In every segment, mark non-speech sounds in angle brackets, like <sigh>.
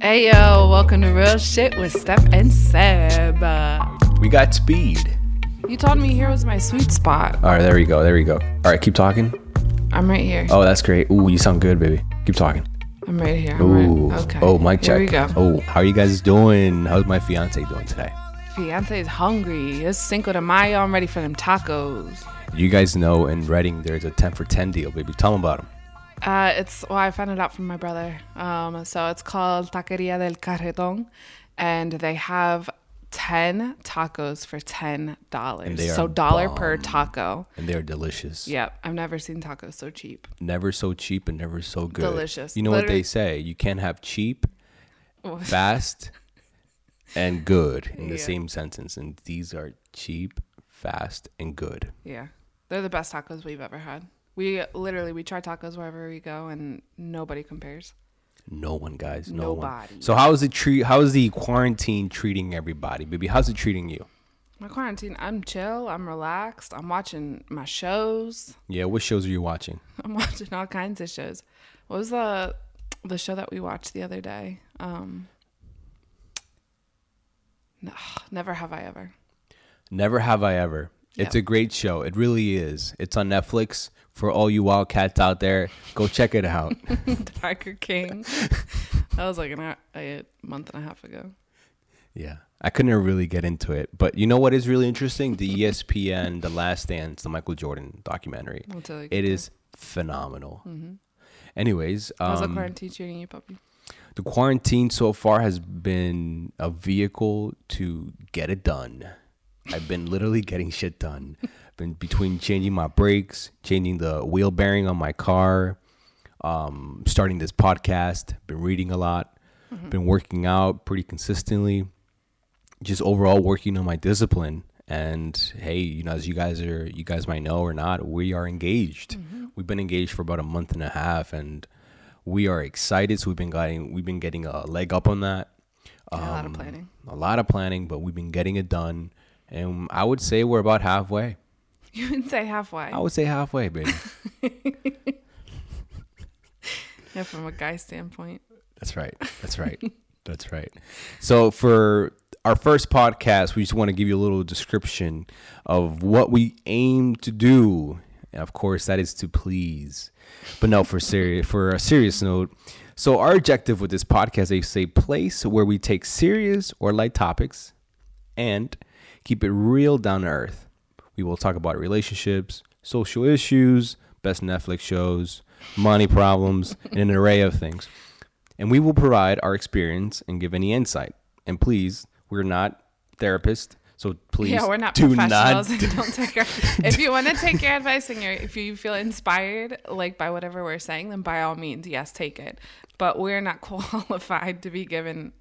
Hey yo, welcome to Real Shit with Steph and Seb. We got speed. you told me here was my sweet spot. All right, there you go. There you go. All right, keep talking. I'm right here. Oh, that's great. Ooh, you sound good, baby. Keep talking. I'm right here. I'm Ooh. right. Okay. Oh, mic check. Here we go. Oh, how are you guys doing? How's my fiance doing today? Fiance is hungry. It's Cinco de Mayo. I'm ready for them tacos. You guys know in Reading there's a 10 for 10 deal, baby. Tell them about them. Uh, it's well, I found it out from my brother. Um, so it's called Taqueria del Carreton, and they have ten tacos for ten dollars. So are dollar per taco. And they're delicious. Yep, I've never seen tacos so cheap. Never so cheap and never so good. Delicious. You know what they say? You can't have cheap, fast, and good in the Yeah. same sentence. And these are cheap, fast, and good. Yeah, they're the best tacos we've ever had. We literally we try tacos wherever we go, and nobody compares. No one, guys. No Nobody. one. So how is it treat? How is the quarantine treating everybody, baby? How's it treating you? My quarantine, I'm chill. I'm relaxed. I'm watching my shows. Yeah, what shows are you watching? <laughs> I'm watching all kinds of shows. What was the the show that we watched the other day? Um, no, <sighs> never have I ever. Never have I ever. It's a great show. It really is. It's on Netflix. For all you wildcats out there, go check it out. <laughs> Tiger King. that was like an, a a month and a half ago. yeah, I couldn't really get into it, but you know what is really interesting? The ESPN The Last Dance, the Michael Jordan documentary. I'll tell you. It is phenomenal. Anyways, How's the um, quarantine treating you, puppy? the quarantine so far has been a vehicle to get it done. I've been literally getting shit done. Been between changing my brakes, changing the wheel bearing on my car, um, starting this podcast, been reading a lot, been working out pretty consistently, just overall working on my discipline. And hey, you know, as you guys are, you guys might know or not, we are engaged. We've been engaged for about a month and a half, and we are excited. So we've been getting, we've been getting a leg up on that. Yeah, a lot Um, of planning. A lot of planning, but we've been getting it done. And I would say we're about halfway. <laughs> You would say halfway. I would say halfway, baby. <laughs> Yeah, from a guy standpoint. That's right. That's right. That's right. So for our first podcast, we just want to give you a little description of what we aim to do. And of course, that is to please. But no, for serious for a serious note. So our objective with this podcast is a place where we take serious or light topics and keep it real down to earth. We will talk about relationships, social issues, best Netflix shows, money problems, <laughs> and an array of things. And we will provide our experience and give any insight. And please, we're not therapists, so please yeah, we're not do professionals. not <laughs> don't take our, <laughs> if you want to take your advice and you're, if you feel inspired, like by whatever we're saying, then by all means, yes, take it. But we're not qualified to be given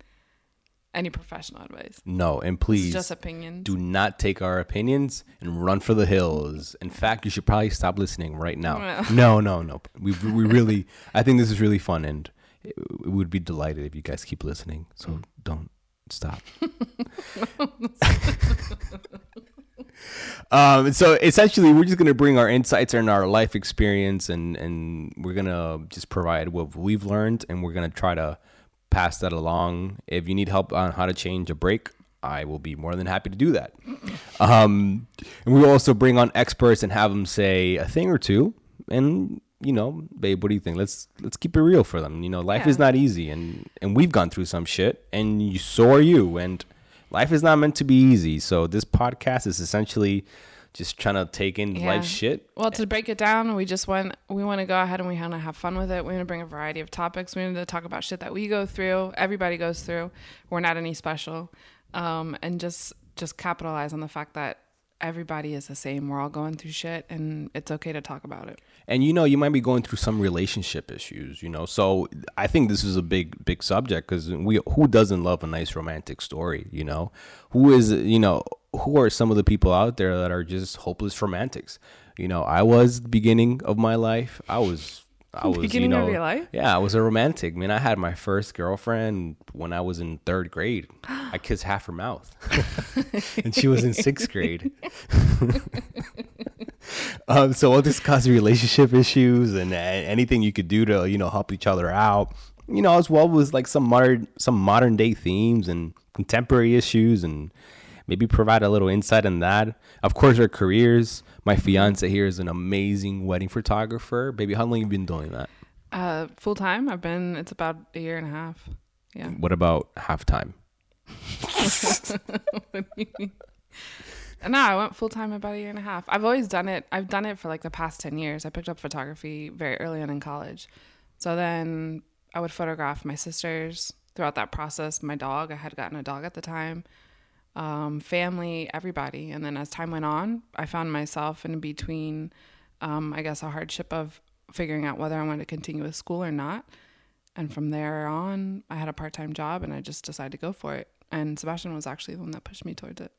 any professional advice. no, and please just opinions. do not take our opinions and run for the hills. In fact, you should probably stop listening right now. <laughs> No, no, no. We we really I think this is really fun and it, we would be delighted if you guys keep listening. So don't stop. <laughs> um so essentially we're just going to bring our insights and our life experience and and we're going to just provide what we've learned and we're going to try to pass that along. If you need help on how to change a brake, I will be more than happy to do that. Um, and we will also bring on experts and have them say a thing or two. And you know, babe, what do you think? Let's let's keep it real for them. You know, life is not easy, and and we've gone through some shit, and you, so are you. And life is not meant to be easy. So this podcast is essentially just trying to take in Yeah. life shit. Well, to break it down, we just want we want to go ahead and we want to have fun with it. We want to bring a variety of topics. We want to talk about shit that we go through. Everybody goes through. We're not any special, um, and just just capitalize on the fact that everybody is the same. We're all going through shit, and it's okay to talk about it. and you know you might be going through some relationship issues you know so i think this is a big big subject because we who doesn't love a nice romantic story you know who is you know who are some of the people out there that are just hopeless romantics you know i was the beginning of my life i was I <laughs> was, Beginning you of know, your life? yeah, I was a romantic. Man, I had my first girlfriend when I was in third grade. <gasps> I kissed half her mouth, <laughs> and she was in sixth grade. <laughs> um, so we'll discuss relationship issues and uh, anything you could do to, you know, help each other out. you know, as well as like some modern some modern day themes and contemporary issues and maybe provide a little insight on that. Of course, our careers. My fiance here is an amazing wedding photographer. Baby, how long have you been doing that? Uh, full time. I've been. It's about a year and a half. Yeah. What about halftime? <laughs> what do you mean? No, I went full time about a year and a half. I've always done it. I've done it for like the past 10 years. I picked up photography very early on in college. So then I would photograph my sisters throughout that process, my dog. I had gotten a dog at the time, um, family, everybody. And then as time went on, I found myself in between, um, I guess, a hardship of figuring out whether I wanted to continue with school or not. And from there on, I had a part time job and I just decided to go for it. And Sebastian was actually the one that pushed me towards it.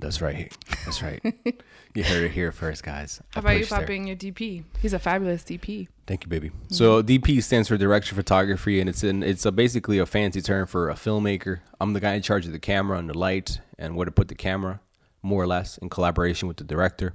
That's right. That's right. <laughs> you heard it here first, guys. How about you, Pop, being your DP? He's a fabulous DP. Thank you, baby. Mm-hmm. So DP stands for director photography, and it's in it's a, basically a fancy term for a filmmaker. I'm the guy in charge of the camera and the light and where to put the camera, more or less, in collaboration with the director.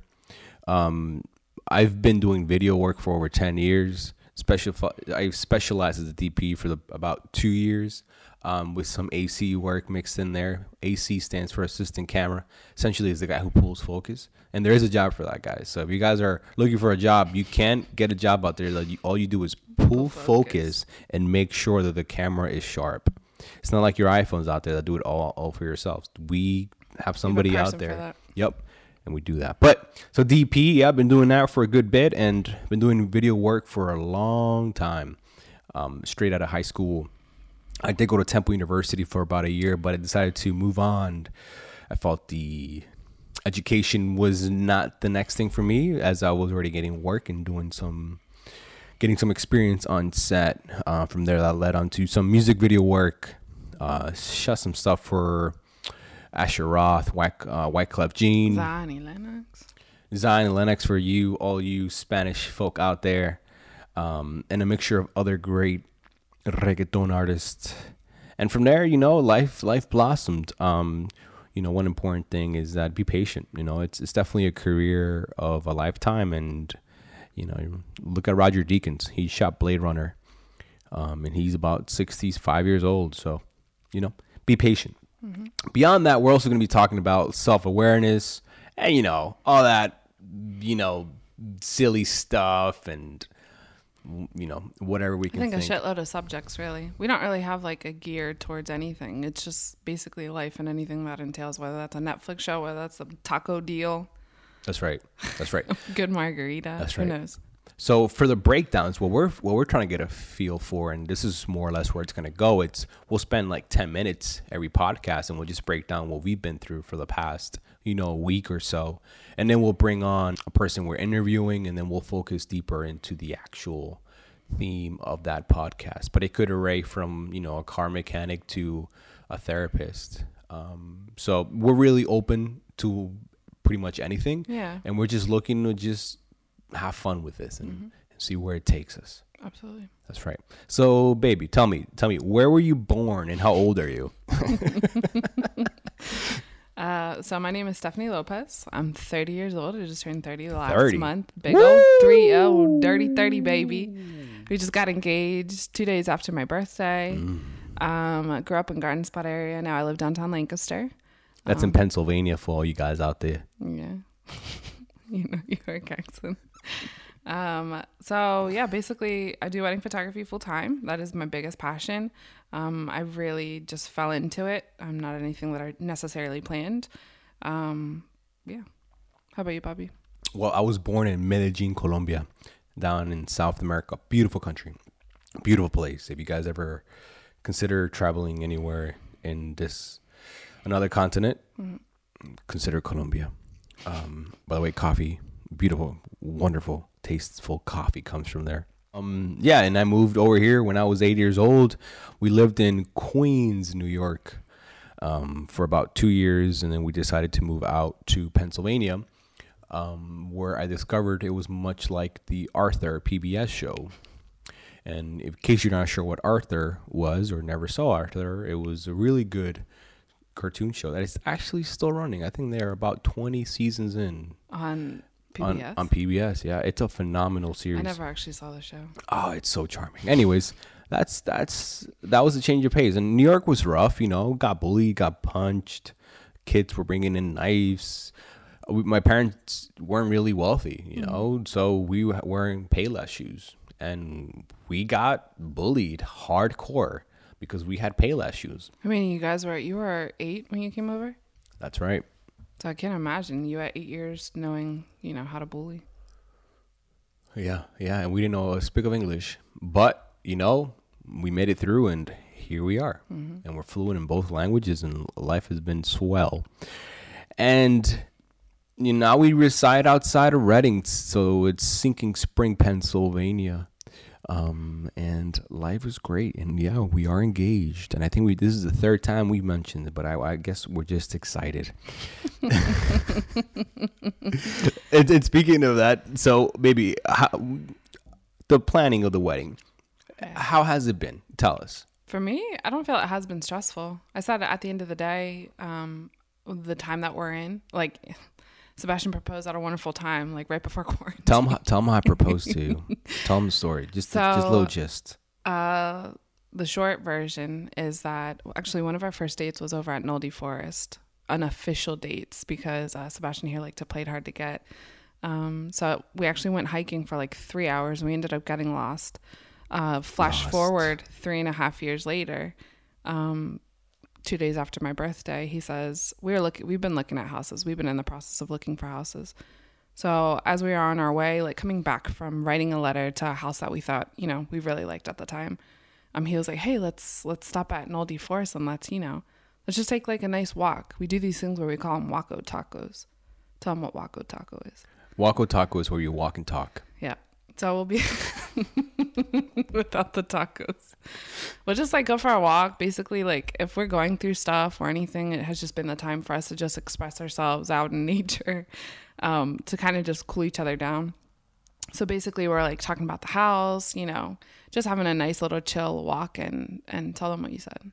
Um, I've been doing video work for over ten years. Special, I specialized as a DP for the, about two years um, with some AC work mixed in there. AC stands for assistant camera. Essentially, is the guy who pulls focus, and there is a job for that, guy. So if you guys are looking for a job, you can't get a job out there. That you, all you do is pull focus. focus and make sure that the camera is sharp. It's not like your iPhones out there that do it all all for yourselves. We have somebody out there. Yep. And we do that. But so DP, yeah, I've been doing that for a good bit and been doing video work for a long time. Um, straight out of high school I did go to Temple University for about a year, but I decided to move on. I felt the education was not the next thing for me as I was already getting work and doing some getting some experience on set. Uh, from there, that led on to some music video work. Uh, shot some stuff for Asher Roth, White, uh, Wyclef Jean, Zion Lennox, Zion Lennox for you, all you Spanish folk out there, um, and a mixture of other great reggaeton artists. And from there, you know, life life blossomed. Um, you know, one important thing is that be patient. You know, it's it's definitely a career of a lifetime. And you know, look at Roger Deakins. He shot Blade Runner, um, and he's about sixty-five years old. So, you know, be patient. Mm-hmm. Beyond that, we're also going to be talking about self awareness and you know all that, you know, silly stuff and you know whatever we can. I think, think, a shitload of subjects. Really, we don't really have like a gear towards anything. It's just basically life and anything that entails. Whether that's a Netflix show, whether that's a taco deal. That's right. That's right. <laughs> Good margarita. That's right. Who knows? So for the breakdowns, what we're what we're trying to get a feel for, and this is more or less where it's gonna go. It's we'll spend like ten minutes every podcast, and we'll just break down what we've been through for the past you know a week or so, and then we'll bring on a person we're interviewing, and then we'll focus deeper into the actual theme of that podcast. But it could array from you know a car mechanic to a therapist. Um, so we're really open to pretty much anything. Yeah. And we're just looking to just have fun with this and, mm-hmm. and see where it takes us. Absolutely. That's right. So, baby, tell me, tell me, where were you born and how old are you? <laughs> uh, so my name is Stephanie Lopez. I'm 30 years old. I just turned 30 last 30. month. Big Woo! old three oh dirty 30 baby. We just got engaged two days after my birthday. Mm. Um, I grew up in Garden Spot area. Now I live downtown Lancaster. That's um, in Pennsylvania for all you guys out there. Yeah. <laughs> you know, New York accent. <laughs> Um, so yeah, basically I do wedding photography full time. That is my biggest passion. Um, I really just fell into it. I'm not anything that I necessarily planned. Um, yeah. How about you, Bobby? Well, I was born in Medellin, Colombia, down in South America. Beautiful country, beautiful place. If you guys ever consider traveling anywhere in this another continent, mm-hmm. consider Colombia. Um, by the way, coffee, beautiful, wonderful, tasteful coffee comes from there. Um, yeah, and I moved over here when I was eight years old. We lived in Queens, New York, um, for about two years, and then we decided to move out to Pennsylvania, um, where I discovered it was much like the Arthur PBS show. And in case you're not sure what Arthur was or never saw Arthur, it was a really good cartoon show that is actually still running. I think they're about 20 seasons in. On PBS? On, on PBS, yeah. It's a phenomenal series. I never actually saw the show. Oh, it's so charming. Anyways, that's that's that was a change of pace. And New York was rough, you know. Got bullied, got punched. Kids were bringing in knives. We, my parents weren't really wealthy, you mm-hmm. know, so we were wearing Payless shoes, and we got bullied hardcore because we had Payless shoes. I mean, you guys were you were eight when you came over, That's right. So I can't imagine you at eight years knowing you know how to bully. Yeah, yeah, and we didn't know a speak of English, but you know, we made it through, and here we are, mm-hmm. and we're fluent in both languages, and life has been swell. And you know, now we reside outside of Reading, so it's Sinking Spring, Pennsylvania. Um, and life is great, and yeah, we are engaged, and I think we this is the third time we mentioned it, but I, I guess we're just excited. <laughs> and, and speaking of that, so maybe how, the planning of the wedding, how has it been? Tell us. For me, I don't feel it has been stressful. I said at the end of the day, um, the time that we're in, like Sebastian proposed at a wonderful time, like right before <laughs> quarantine. Tell them, tell how I proposed to you. <laughs> Tell them the story. Just, just a little gist. Uh, the short version is that actually one of our first dates was over at Nolde Forest, unofficial dates because uh, Sebastian here liked to play it hard to get. Um, so we actually went hiking for like three hours and we ended up getting lost. Uh, flash Lost. forward three and a half years later, um, two days after my birthday, he says we're looking. We've been looking at houses. We've been in the process of looking for houses. So as we are on our way, like coming back from writing a letter to a house that we thought, you know, we really liked at the time, um, he was like, "Hey, let's let's stop at Nolde Forest and know, let's just take like a nice walk. We do these things where we call them Waco tacos. Tell them what Waco taco is. Waco Taco is where you walk and talk. So we'll be <laughs> without the tacos. We'll just like go for a walk. Basically, like if we're going through stuff or anything, it has just been the time for us to just express ourselves out in <laughs> nature, um, to kind of just cool each other down. So basically, we're like talking about the house, you know, just having a nice little chill walk and and tell them what you said.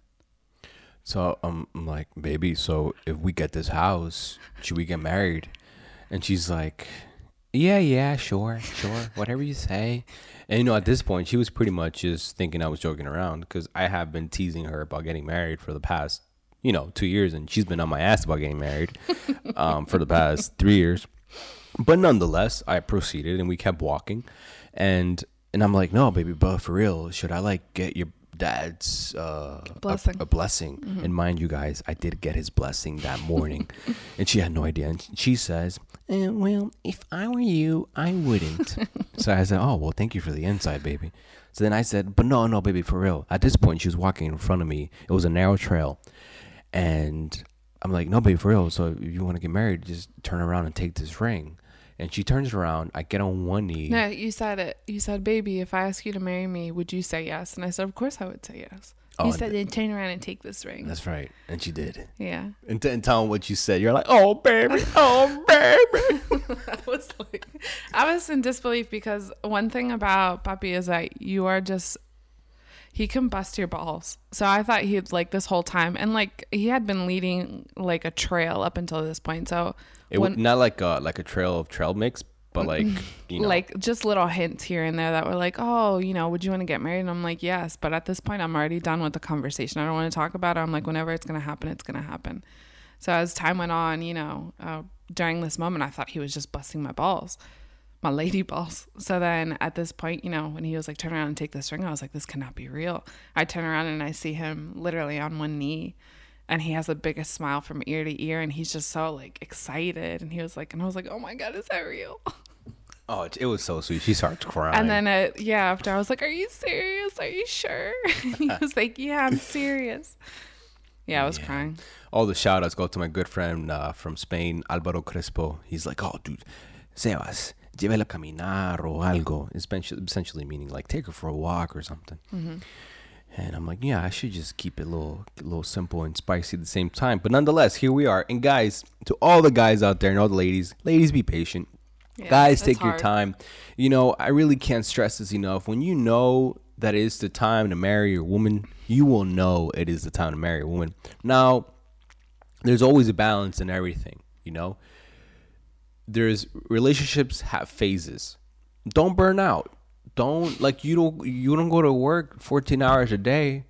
So um, I'm like, baby, so if we get this house, should we get married? And she's like, yeah, yeah, sure, sure, whatever you say. And you know, at this point, she was pretty much just thinking I was joking around because I have been teasing her about getting married for the past, you know, two years, and she's been on my ass about getting married <laughs> um, for the past three years. But nonetheless, I proceeded and we kept walking, and and I'm like, no, baby, but for real, should I like get your dad's uh, a- Blessing. A, blessing? And mind you, guys, I did get his blessing that morning, <laughs> and she had no idea. And she says, eh, "Well, if I were you, I wouldn't." <laughs> so I said, "Oh, well, thank you for the insight, baby." So then I said, "But no, no, baby, for real." At this point, she was walking in front of me. It was a narrow trail, and I'm like, "No, baby, for real. So if you want to get married, just turn around and take this ring." And she turns around. I get on one knee. No, you said it. You said, "Baby, if I ask you to marry me, would you say yes?" And I said, "Of course, I would say yes." Oh, you said, "Then turn around and take this ring." That's right. And she did. Yeah. And, t- and tell him what you said. You're like, oh, baby. Oh, baby. <laughs> I was like, I was in disbelief because one thing about Papi is that you are just, he can bust your balls. So I thought he'd like this whole time, and like he had been leading like a trail up until this point. So It when, not like a, like a trail of trail mix, but like, you know. like just little hints here and there that were like, oh, you know, would you want to get married? And I'm like, yes. But at this point, I'm already done with the conversation. I don't want to talk about it. I'm like, whenever it's gonna happen, it's gonna happen. So as time went on, you know, uh, during this moment, I thought he was just busting my balls, my lady <laughs> balls. So then at this point, you know, when he was like, turn around and take this ring, I was like, this cannot be real. I turn around and I see him literally on one knee. And he has the biggest smile from ear to ear, and he's just so like excited. And he was like, and I was like, oh my god, is that real? <laughs> oh, it, it was so sweet. She starts crying. And then, uh, yeah, after I was like, "Are you serious? Are you sure?" <laughs> he <laughs> was like, "Yeah, I'm serious." Yeah, I was crying. all the shout outs go to my good friend uh, from Spain, Alvaro Crespo. He's like, oh, dude, Sebas, llévela a caminar o algo. Essentially, essentially meaning like take her for a walk or something. And I'm like, yeah, I should just keep it a little, a little simple and spicy at the same time. But nonetheless, here we are. And guys, to all the guys out there and all the ladies, ladies, be patient. Yeah, guys, take your time. You know, I really can't stress this enough. When you know that it's the time to marry a woman, you will know it is the time to marry a woman. Now, there's always a balance in everything, you know? There's relationships have phases. Don't burn out. Don't like you don't you don't go to work 14 hours a day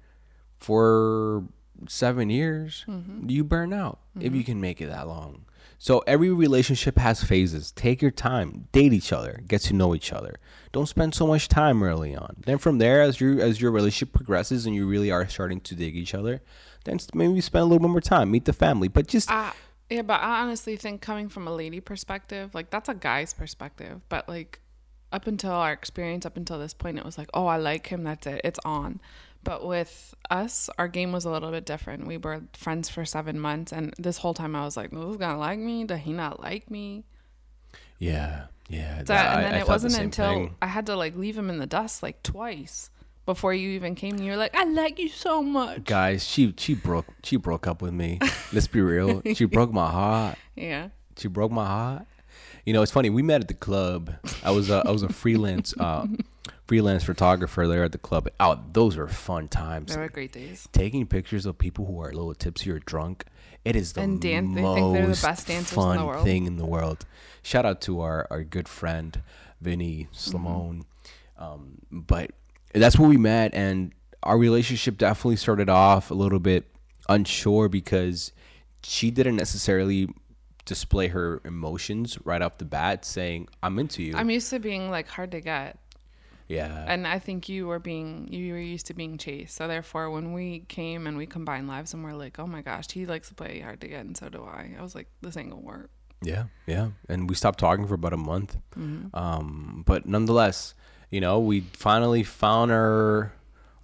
for seven years you burn out if you can make it that long. So every relationship has phases. Take your time. Date each other. Get to know each other. Don't spend so much time early on. Then from there as your as your relationship progresses and you really are starting to dig each other then maybe spend a little bit more time. Meet the family. But just Uh, yeah, but I honestly think coming from a lady perspective, like that's a guy's perspective. But like up until our experience, up until this point, it was like, oh, I like him. That's it. It's on. But with us, our game was a little bit different. We were friends for seven months, and this whole time I was like, "No, this gonna like me? Does he not like me?" yeah yeah So, that- and then I it thought wasn't same until thing. I had to like leave him in the dust like twice before you even came. You were like, "I like you so much." guys she she broke she broke up with me let's be real <laughs> she broke my heart Yeah. she broke my heart you know it's funny we met at the club. I was a, i was a freelance uh freelance photographer there at the club. Oh those were fun times. They were great days. taking pictures of people who are a little tipsy or drunk it is the And dan- most the best dancers in the fun thing in the world. Shout out to our our good friend vinny slamone um, but that's where we met and our relationship definitely started off a little bit unsure because she didn't necessarily display her emotions right off the bat saying i'm into you I'm used to being like hard to get. yeah And I think you were being you were used to being chased. So therefore when we came and we combined lives and we're like, Oh my gosh, he likes to play hard to get and so do I. I was like, This ain't gonna work. Yeah, yeah, and we stopped talking for about a month. Mm-hmm. Um, but nonetheless, you know, we finally found our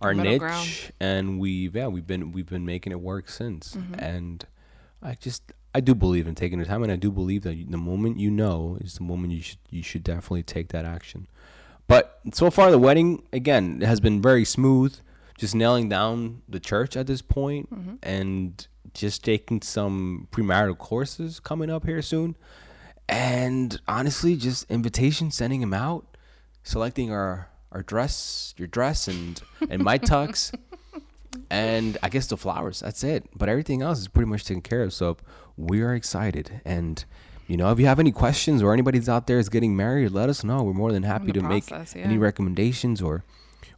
our Middle niche, ground. and we've yeah we've been we've been making it work since. Mm-hmm. And I just I do believe in taking the time, and I do believe that the moment you know is the moment you should you should definitely take that action. But so far, the wedding again has been very smooth. Just nailing down the church at this point, Mm-hmm. and just taking some premarital courses coming up here soon. And honestly, just invitation, sending them out, selecting our our dress, your dress, and and my tux, <laughs> and I guess the flowers. That's it. But everything else is pretty much taken care of. So we are excited. And you know, if you have any questions or anybody's out there is getting married, let us know. We're more than happy to make process, any recommendations or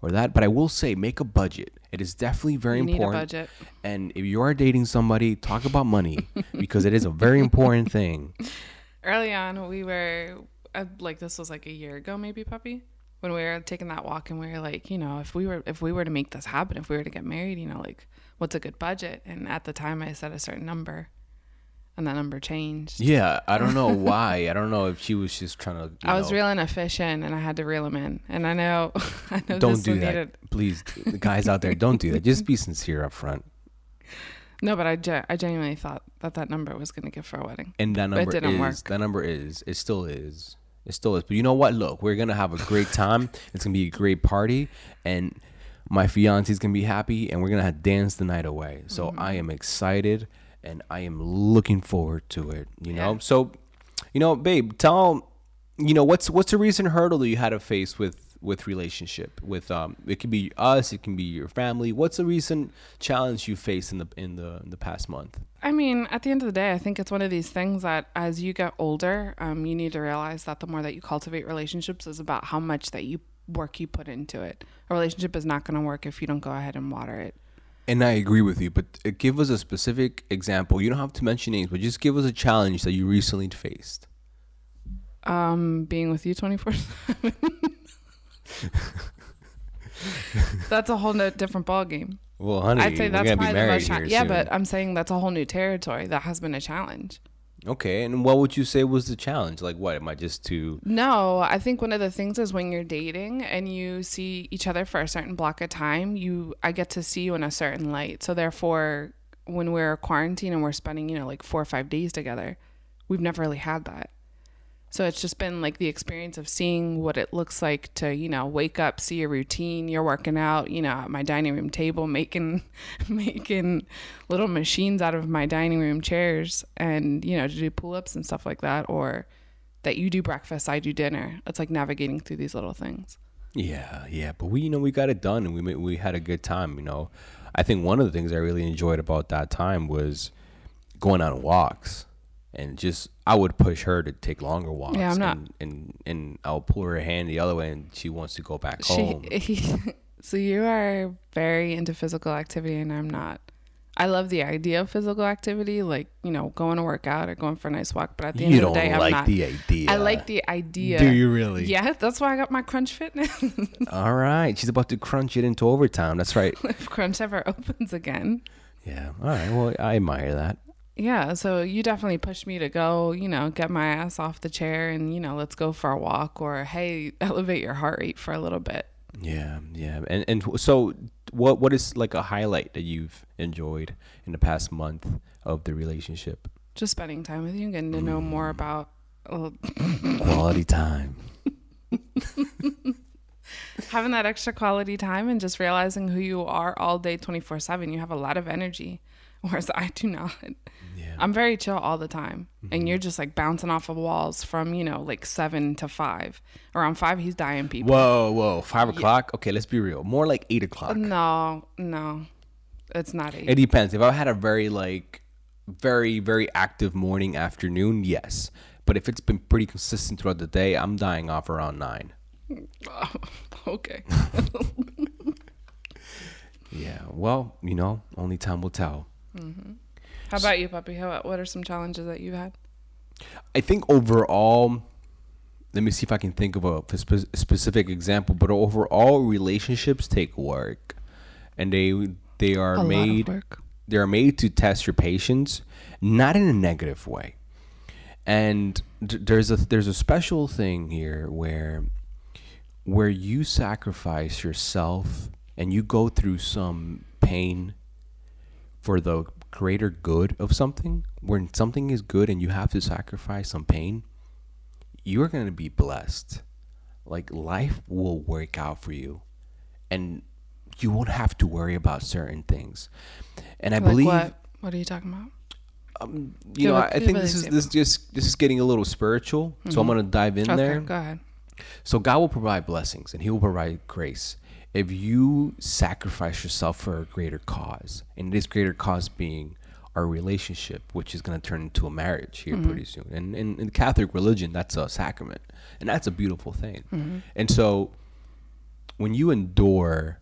or that. But I will say, make a budget. It is definitely very You need a important. budget. And if you are dating somebody, talk about money <laughs> because it is a very important thing. Early on we were uh, like this was like a year ago maybe, puppy? When we were taking that walk and we were like, you know, if we were if we were to make this happen, if we were to get married, you know, like what's a good budget? And at the time I said a certain number. And that number changed. Yeah, I don't know <laughs> why. I don't know if she was just trying to. I was know, reeling efficient and I had to reel him in. And I know <laughs> I know Don't do that, needed please. The guys out there, don't do that. Just be sincere up front. <laughs> No, but I, ge- I genuinely thought that that number was going to give for a wedding. And that But it number didn't is work. that number is it still is it still is. But you know what? Look, we're gonna have a great time. It's gonna be a great party, and my fiance's gonna be happy, and we're gonna have dance the night away. So Mm-hmm. I am excited, and I am looking forward to it. You know, Yeah. so you know, babe, tell you know what's what's the recent hurdle that you had to face with with relationship with um it can be us it can be your family what's the recent challenge you faced in the in the in the past month I mean, at the end of the day, I think it's one of these things that as you get older, um, you need to realize that the more that you cultivate relationships is about how much that you work you put into it. A relationship is not going to work if you don't go ahead and water it. And I agree with you, but uh, give us a specific example. You don't have to mention names, but just give us a challenge that you recently faced. Um, being with you 24 7. <laughs> <laughs> That's a whole no, different ball game. Well, honey, I'd say that's be probably the most. cha- yeah, soon. but I'm saying that's a whole new territory. That has been a challenge. okay. And what would you say was the challenge? Like, what am I just too? No, I think one of the things is when you're dating and you see each other for a certain block of time, you I get to see you in a certain light. So therefore, when we're quarantined and we're spending, you know, like 4 or 5 days together, we've never really had that. So it's just been like the experience of seeing what it looks like to, you know, wake up, see a routine, you're working out, you know, at my dining room table making <laughs> making little machines out of my dining room chairs and, you know, to do pull-ups and stuff like that or that you do breakfast, I do dinner. It's like navigating through these little things. Yeah, yeah. But we, you know, we got it done, and we we had a good time. You know, I think one of the things I really enjoyed about that time was going on walks. And just I would push her to take longer walks. Yeah, I'm not- And, and and I'll pull her hand the other way, and she wants to go back She, home. <laughs> he, so you are very into physical activity, and I'm not. I love the idea of physical activity, like you know, going to work out or going for a nice walk. But at the end You of don't the day, like I'm not. the idea. I like the idea. Do you really? Yeah, that's why I got my Crunch Fitness. <laughs> All right, she's about to crunch it into overtime. That's right. <laughs> if Crunch ever opens again. Yeah. All right. Well, I admire that. Yeah, so you definitely pushed me to go, you know, get my ass off the chair and, you know, let's go for a walk or hey, <laughs> elevate your heart rate for a little bit. Yeah, yeah. And and so what what is like a highlight that you've enjoyed in the past month of the relationship? Just spending time with you, and getting to know more about uh, <laughs> Quality time. <laughs> having that extra quality time and just realizing who you are all day 24 7 you have a lot of energy <laughs> whereas i do not Yeah. i'm very chill all the time and mm-hmm. you're just like bouncing off of walls from you know like seven to five around five he's dying people Whoa, whoa. Five o'clock? Okay, let's be real. More like eight o'clock. no no it's not eight It depends. If I had a very like very, very active morning, afternoon, yes. But if it's been pretty consistent throughout the day, I'm dying off around nine. <laughs> okay <laughs> Yeah. Well, you know, only time will tell. Mm-hmm. how about you puppy how, what are some challenges that you've had I think overall, let me see if I can think of a spe- specific example. But overall, relationships take work, and they they are a made work they are made to test your patience, not in a negative way. And d- there's a there's a special thing here where where you sacrifice yourself and you go through some pain for the greater good of something, when something is good and you have to sacrifice some pain, you are going to be blessed. Like life will work out for you and you won't have to worry about certain things. And I like believe what what are you talking about um, you Give know, a- I think this is this is just this is getting a little spiritual. So I'm mm-hmm. going to dive in okay there. go ahead So God will provide blessings and He will provide grace if you sacrifice yourself for a greater cause, and this greater cause being our relationship, which is going to turn into a marriage here mm-hmm. pretty soon. And in, in the Catholic religion, that's a sacrament, and that's a beautiful thing. Mm-hmm. And so, when you endure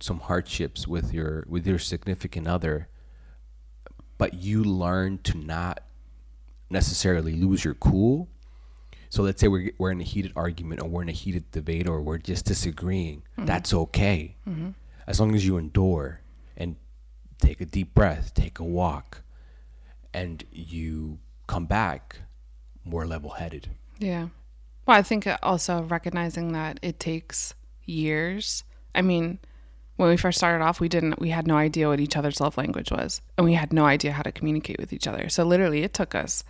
some hardships with your with your significant other, but you learn to not necessarily lose your cool so let's say we're, we're in a heated argument or we're in a heated debate or we're just disagreeing. Mm-hmm. That's okay. Mm-hmm. As long as you endure and take a deep breath, take a walk, and you come back more level headed. Yeah. Well, I think also recognizing that it takes years. I mean, when we first started off, we didn't, we had no idea what each other's love language was, and we had no idea how to communicate with each other. So literally, it took us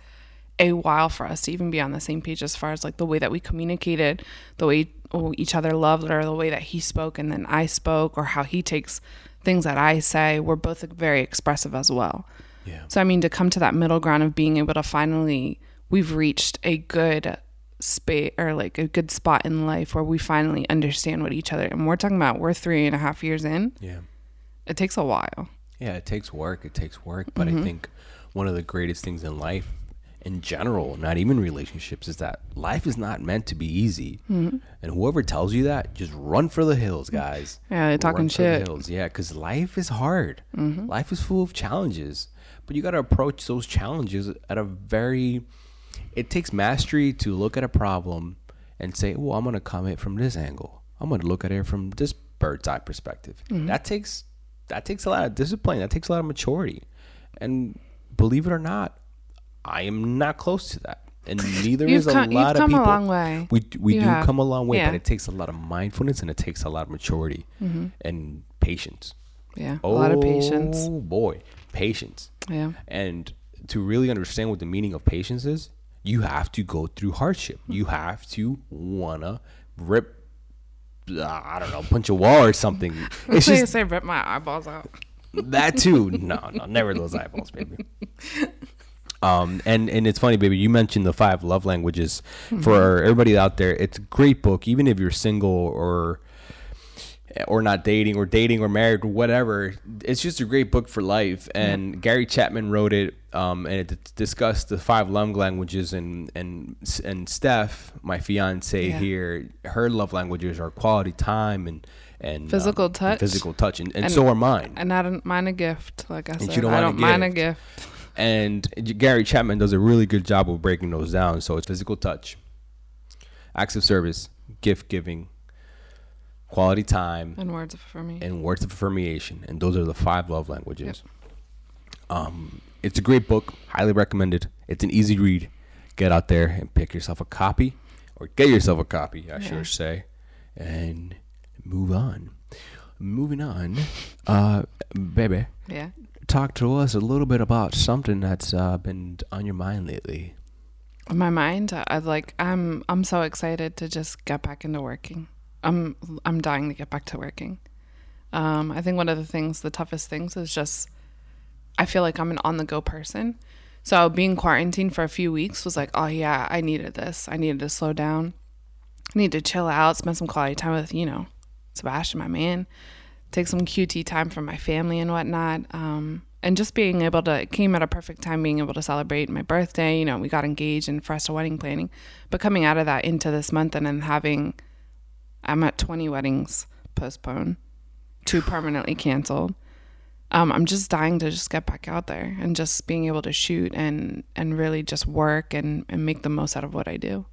a while for us to even be on the same page as far as like the way that we communicated, the way each other loved, or the way that he spoke and then I spoke, or how he takes things that I say. We're both very expressive as well. Yeah. So I mean, to come to that middle ground of being able to finally, we've reached a good space or like a good spot in life where we finally understand what each other. And we're talking about we're three and a half years in. Yeah. It takes a while. Yeah, it takes work. It takes work. But I mm-hmm. think one of the greatest things in life, in general, not even relationships, is that life is not meant to be easy. Mm-hmm. And whoever tells you that, just run for the hills, guys. Yeah, they're talking Run shit. hills. Yeah, because life is hard. Mm-hmm. Life is full of challenges. But you got to approach those challenges at a very. It takes mastery to look at a problem and say, "Well, I'm going to come at it from this angle. I'm going to look at it from this bird's eye perspective." Mm-hmm. That takes that takes a lot of discipline. That takes a lot of maturity. And believe it or not, I am not close to that. And <laughs> neither You've is a come- you've lot of come a people. long way. We we You do have. come a long way, Yeah. but it takes a lot of mindfulness and it takes a lot of maturity and patience. Yeah. A lot of patience. Oh boy, patience. Yeah. And to really understand what the meaning of patience is, you have to go through hardship. You have to wanna rip, uh, I don't know, punch a wall or something. <laughs> It's just say rip my eyeballs out. that too. <laughs> No, no, never those eyeballs, baby. Um, and and it's funny, baby. You mentioned the five love languages. For everybody out there, it's a great book. Even if you're single or or not dating or dating or married or whatever. It's just a great book for life. And yeah. Gary Chapman wrote it, um, and it discussed the five love languages. And and and Steph, my fiance yeah. here, her love languages are quality time and and physical um, touch, and physical touch, and, and, and, so are mine. And I don't mind a gift, like I and said. Don't I don't mind a gift. And Gary Chapman does a really good job of breaking those down. So it's physical touch, acts of service, gift giving, quality time, and words of affirmation. And words of affirmation. And those are the five love languages. Yep. Um, it's a great book, highly recommended. It's an easy read. Get out there and pick yourself a copy, or get yourself a copy, I yeah. should say, and move on. Moving on, uh, baby. Yeah. Talk to us a little bit about something that's uh, been on your mind lately. My mind, I like I'm I'm so excited to just get back into working. I'm I'm dying to get back to working. Um, I think one of the things, the toughest things, is just I feel like I'm an on the go person. So being quarantined for a few weeks was like, oh yeah, I needed this. I needed to slow down. I need to chill out, spend some quality time with you know Sebastian, my man, take some QT time for my family and whatnot. Um, and just being able to it came at a perfect time being able to celebrate my birthday you know we got engaged and to wedding planning but coming out of that into this month and then having I'm at 20 weddings postponed, two permanently canceled. Um, I'm just dying to just get back out there and just being able to shoot and and really just work and, and make the most out of what I do.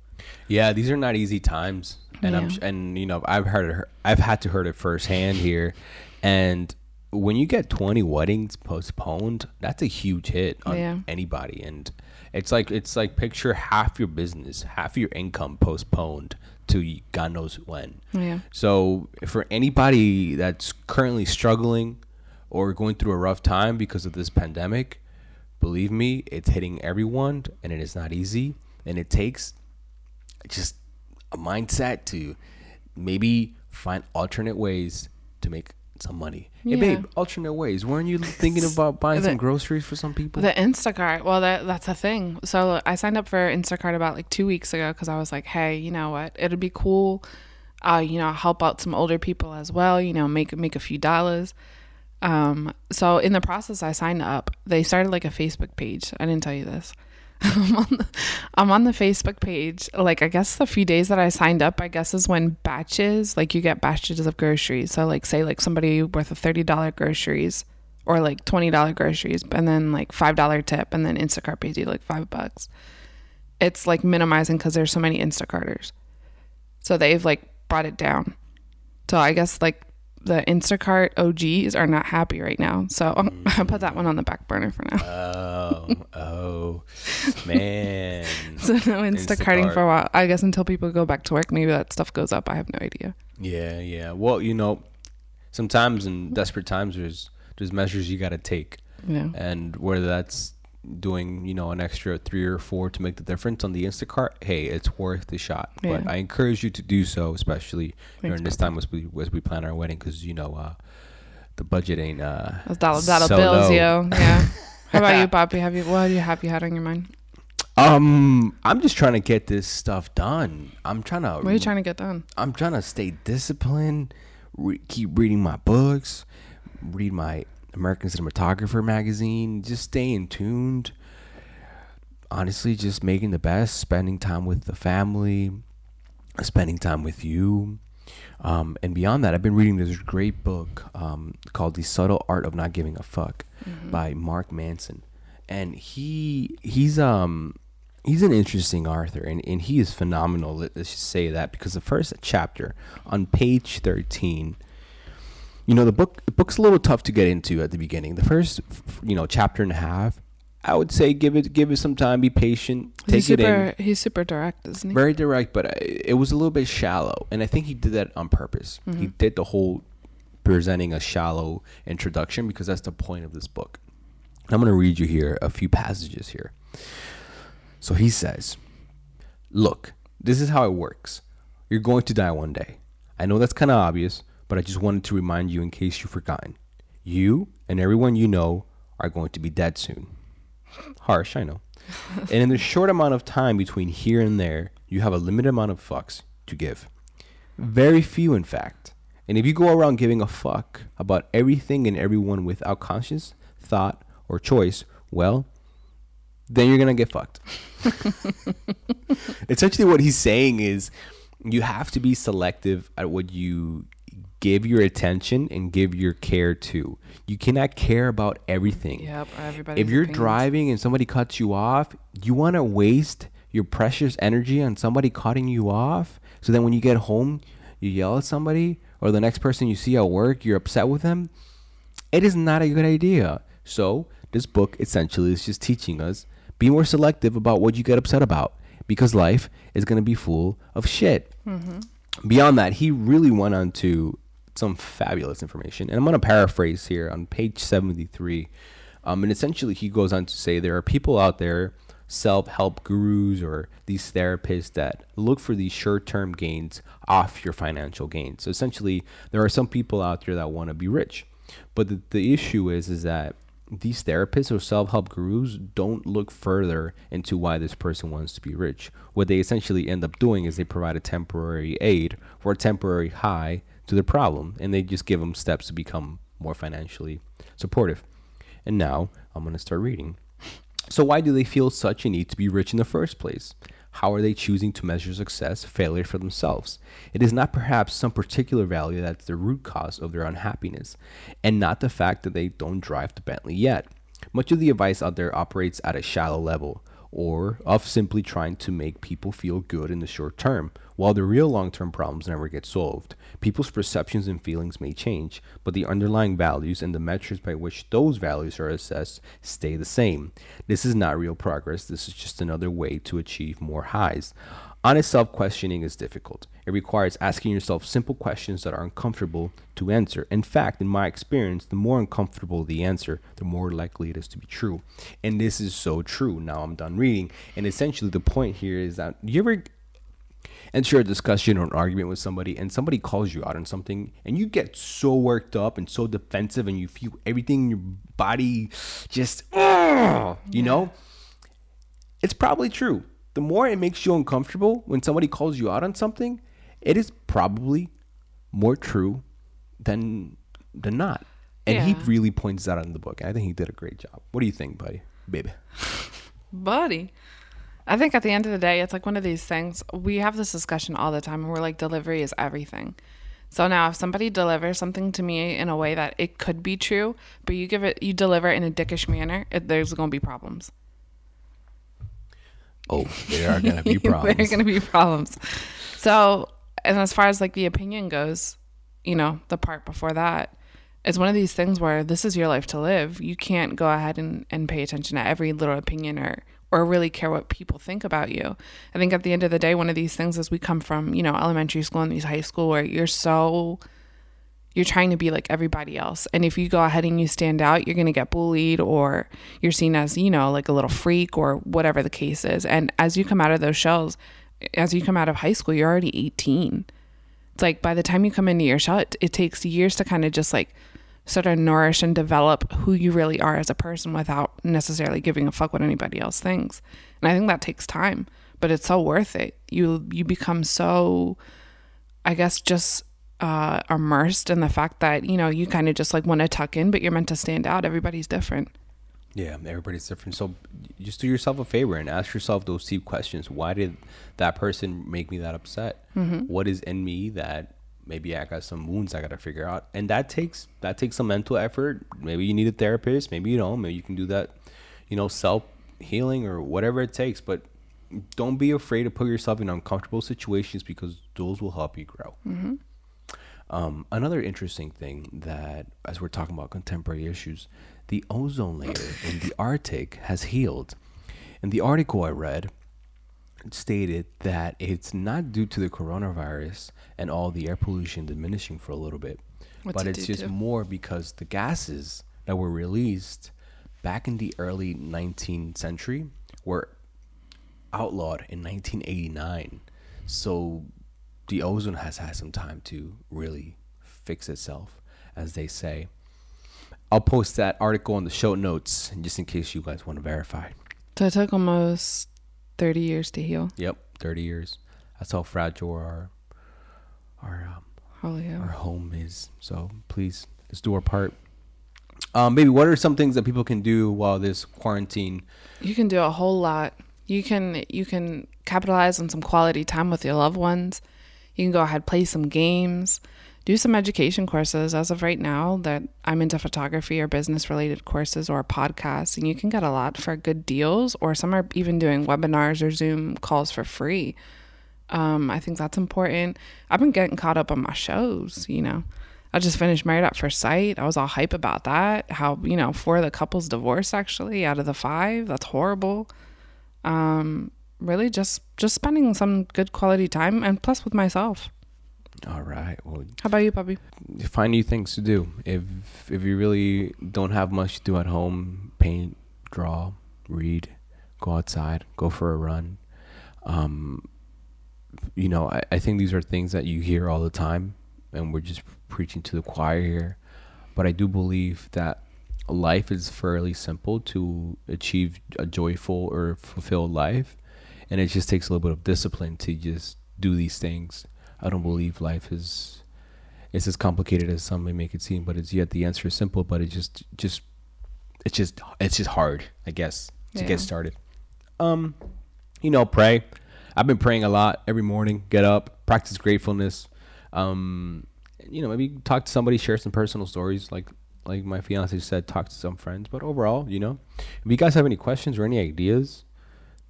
Yeah, these are not easy times, and yeah. I'm and you know I've heard it, I've had to heard it firsthand here, and when you get 20 weddings postponed, that's a huge hit on yeah. anybody, and it's like it's like picture half your business, half your income postponed to God knows when. Yeah. So for anybody that's currently struggling or going through a rough time because of this pandemic, believe me, it's hitting everyone and it is not easy. And it takes just a mindset to maybe find alternate ways to make some money. Yeah. Hey, babe, alternate ways. Weren't you thinking about <laughs> buying the, some groceries for some people? The Instacart. Well, that that's a thing. So I signed up for Instacart about like two weeks ago because I was like, hey, you know what? It'd be cool. Uh, you know, help out some older people as well. You know, make make a few dollars. Um, so in the process, I signed up. They started like a Facebook page. I didn't tell you this. <laughs> I'm on, the, I'm on the Facebook page. Like, I guess the few days that I signed up, I guess is when batches, like you get batches of groceries. So, like, say, like somebody worth of $30 groceries or like $20 groceries, and then like $5 tip, and then Instacart pays you like five bucks. It's like minimizing because there's so many Instacarters. So they've like brought it down. So I guess like the Instacart OGs are not happy right now. So <laughs> mm. I put that one on the back burner for now. Oh, oh, <laughs> man. so no Instacarting Instacart. for a while. I guess until people go back to work, maybe that stuff goes up. I have no idea. Yeah, yeah. Well, you know, sometimes in desperate times, there's there's measures you got to take. Yeah. And whether that's doing you know an extra three or four to make the difference on the Instacart, hey, it's worth the shot. Yeah. But I encourage you to do so, especially Thanks, during this time as we as we plan our wedding, because you know uh, the budget ain't uh Those dollar dollar so bills, low. yo. Yeah. <laughs> How about you, Bobby? Have you what do you have you had on your mind? Um, I'm just trying to get this stuff done. I'm trying to. What are you trying to get done? I'm trying to stay disciplined. Re- keep reading my books. Read my American Cinematographer magazine, just staying tuned. Honestly, just making the best, spending time with the family, spending time with you. Um, and beyond that, I've been reading this great book um, called The Subtle Art of Not Giving a Fuck mm-hmm. by Mark Manson. And he he's um he's an interesting author and, and he is phenomenal. Let's just say that because the first chapter on page 13 you know the book the book's a little tough to get into at the beginning. The first you know chapter and a half, I would say give it give it some time, be patient, take he's super, it in. He's super direct, isn't he? Very direct, but it was a little bit shallow, and I think he did that on purpose. Mm-hmm. He did the whole presenting a shallow introduction because that's the point of this book. I'm going to read you here a few passages here. So he says, "Look, this is how it works. You're going to die one day. I know that's kind of obvious." But I just wanted to remind you in case you've forgotten. You and everyone you know are going to be dead soon. Harsh, I know. <laughs> and in the short amount of time between here and there, you have a limited amount of fucks to give. Very few, in fact. And if you go around giving a fuck about everything and everyone without conscience, thought, or choice, well, then you're gonna get fucked. <laughs> Essentially, what he's saying is you have to be selective at what you give your attention and give your care to. You cannot care about everything. Yep. Everybody. If you're driving and somebody cuts you off, you want to waste your precious energy on somebody cutting you off so then when you get home, you yell at somebody or the next person you see at work, you're upset with them. It is not a good idea. So, this book essentially is just teaching us be more selective about what you get upset about because life is going to be full of shit. Mm-hmm. Beyond that, he really went on to some fabulous information. And I'm going to paraphrase here on page 73. Um, and essentially, he goes on to say there are people out there, self help gurus or these therapists that look for these short term gains off your financial gains. So essentially, there are some people out there that want to be rich. But the, the issue is, is that these therapists or self-help gurus don't look further into why this person wants to be rich. What they essentially end up doing is they provide a temporary aid or a temporary high to their problem, and they just give them steps to become more financially supportive. And now I'm going to start reading. So why do they feel such a need to be rich in the first place? How are they choosing to measure success, failure for themselves? It is not perhaps some particular value that's the root cause of their unhappiness, and not the fact that they don't drive the Bentley yet. Much of the advice out there operates at a shallow level, or of simply trying to make people feel good in the short term, while the real long term problems never get solved. People's perceptions and feelings may change, but the underlying values and the metrics by which those values are assessed stay the same. This is not real progress, this is just another way to achieve more highs. Honest self questioning is difficult. It requires asking yourself simple questions that are uncomfortable to answer. In fact, in my experience, the more uncomfortable the answer, the more likely it is to be true. And this is so true. Now I'm done reading. And essentially, the point here is that you ever enter a discussion or an argument with somebody and somebody calls you out on something and you get so worked up and so defensive and you feel everything in your body just, "Ugh," you know? It's probably true. The more it makes you uncomfortable when somebody calls you out on something, it is probably more true than than not. And he really points that out in the book. I think he did a great job. What do you think, buddy? Baby. <laughs> buddy. I think at the end of the day, it's like one of these things. We have this discussion all the time, and we're like, delivery is everything. So now, if somebody delivers something to me in a way that it could be true, but you give it, you deliver it in a dickish manner, it, there's going to be problems. Oh, there are gonna be <laughs> <laughs> problems. there are going to be problems. So, and as far as like the opinion goes, you know, the part before that, it's one of these things where this is your life to live. You can't go ahead and, and pay attention to every little opinion or or really care what people think about you. I think at the end of the day, one of these things is we come from, you know, elementary school and these high school where you're so you're trying to be like everybody else. And if you go ahead and you stand out, you're going to get bullied or you're seen as, you know, like a little freak or whatever the case is. And as you come out of those shells, as you come out of high school, you're already 18. It's like by the time you come into your shell, it, it takes years to kind of just like sort of nourish and develop who you really are as a person without necessarily giving a fuck what anybody else thinks. And I think that takes time, but it's so worth it. You you become so I guess just uh, immersed in the fact that you know you kind of just like want to tuck in, but you're meant to stand out. Everybody's different. Yeah, everybody's different. So just do yourself a favor and ask yourself those deep questions. Why did that person make me that upset? What is in me that maybe I got some wounds I got to figure out? And that takes that takes some mental effort. Maybe you need a therapist. Maybe you don't. Maybe you can do that, you know, self healing or whatever it takes. But don't be afraid to put yourself in uncomfortable situations because those will help you grow. Um, another interesting thing that, as we're talking about contemporary issues, the ozone layer in the Arctic has healed. In the article I read, stated that it's not due to the coronavirus and all the air pollution diminishing for a little bit, What's but it it's just to? more because the gases that were released back in the early 19th century were outlawed in 1989. So the ozone has had some time to really fix itself, as they say. I'll post that article in the show notes just in case you guys want to verify. So it took almost 30 years to heal. Yep, 30 years. That's how fragile our our um, Oh yeah. our home is. So please, let's do our part. Um, baby, what are some things that people can do while this quarantine? You can do a whole lot. You can you can capitalize on some quality time with your loved ones. You can go ahead play some games, do some education courses. As of right now, that I'm into photography or business related courses or podcasts, and you can get a lot for good deals. Or some are even doing webinars or Zoom calls for free. Um, I think that's important. I've been getting caught up on my shows. You know, I just finished Married at First Sight. I was all hype about that. How you know four of the couples divorced actually out of the five. That's horrible. Um, really, just just spending some good quality time and plus with myself. All right. Well, How about you, Bobby? find new things to do. If if you really don't have much to do at home, paint, draw, read, go outside, go for a run. Um, you know, I, I think these are things that you hear all the time, and we're just preaching to the choir here. But I do believe that life is fairly simple to achieve a joyful or fulfilled life, and it just takes a little bit of discipline to just do these things. I don't believe life is it's as complicated as some may make it seem, but it's yet the answer is simple, but it just just it's just it's just hard, I guess, to Yeah. get started. Um, you know, pray. I've been praying a lot every morning. Get up, practice gratefulness. Um, you know, maybe talk to somebody, share some personal stories, like like my fiance said, talk to some friends. But overall, you know, if you guys have any questions or any ideas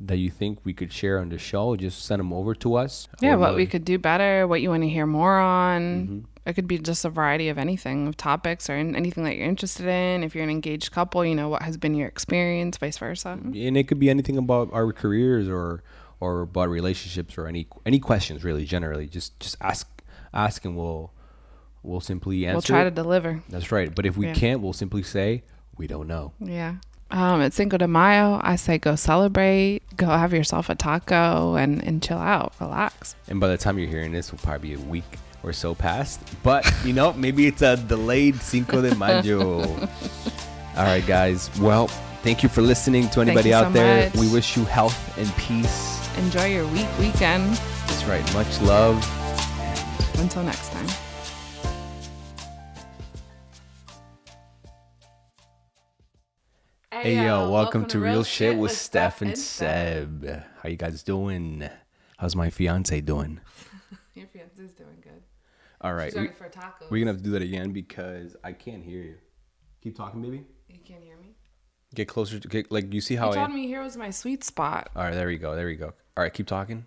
that you think we could share on the show, just send them over to us. Yeah, what we could do better, what you want to hear more on. Mm-hmm. It could be just a variety of anything, of topics or in anything that you're interested in. If you're an engaged couple, you know, what has been your experience, vice versa. and it could be anything about our careers or or about relationships or any any questions really generally just just ask ask and we'll we'll simply answer We'll try it. to deliver. that's right but if we Yeah. can't we'll simply say we don't know Yeah. Um, it's Cinco de Mayo. I say go celebrate, go have yourself a taco and, and chill out, relax. and by the time you're hearing this will probably be a week or so past but you know <laughs> maybe it's a delayed cinco de mayo <laughs> all right guys well thank you for listening to anybody out so there much. we wish you health and peace Enjoy your week, weekend. that's right much love Until next time. Hey yo, welcome, to Real Shit with Steph and Seb. How you guys doing? How's my fiance doing? <laughs> Your fiance's doing good. All right, we, for tacos. we're gonna have to do that again because I can't hear you. Keep talking, baby. You can't hear me? Get closer to get like you see how You I. told me here was my sweet spot. All right, there we go. There we go. All right, keep talking.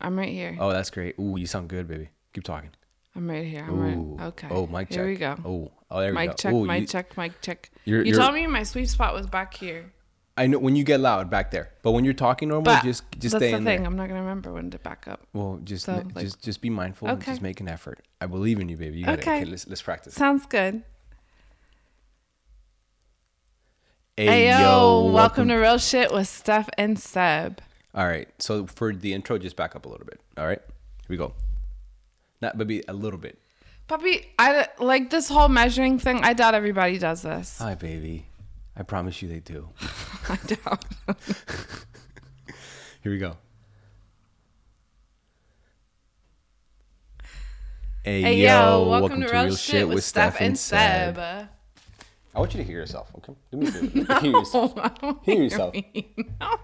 I'm right here. Oh, that's great. Ooh, you sound good, baby. Keep talking. I'm right here. I'm Ooh. right. Okay. Oh, mic check. Here we go. Oh, oh, there we mic go. check, Ooh, mic you- check, mic check. You're- you told me my sweet spot was back here. I know when you get loud back there, but when you're talking normal, But just just that's stay the in thing. there. I'm not gonna remember when to back up. Well, just So, like- just just be mindful and Okay. just make an effort. I believe in you, baby. You got it. Okay. Okay, let's let's practice. Sounds good. Hey, Hey yo, welcome, to Real Shit with Steph and Seb. All right. So for the intro, just back up a little bit. All right. Here we go. Not maybe a little bit. Puppy, I like this whole measuring thing. I doubt everybody does this. Hi, baby. I promise you they do. <laughs> I doubt. <laughs> Here we go. Hey, Hey yo, welcome, to, Real, Shit with Steph and Seb. I want you to hear yourself. Okay. <laughs> Do me a favor. Hear yourself. Hear yourself. No.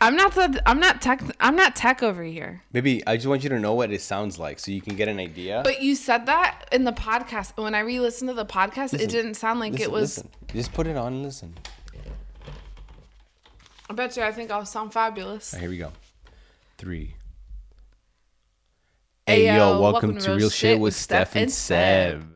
I'm not the I'm not tech I'm not tech over here. Maybe I just want you to know what it sounds like so you can get an idea. But you said that in the podcast. When I re-listened to the podcast, it didn't sound like Listen, it was. listen. Just put it on and listen. I bet you. I think I'll sound fabulous. Right, here we go. Three. Hey, Hey, yo, welcome, to Real Shit with Steph and Seb.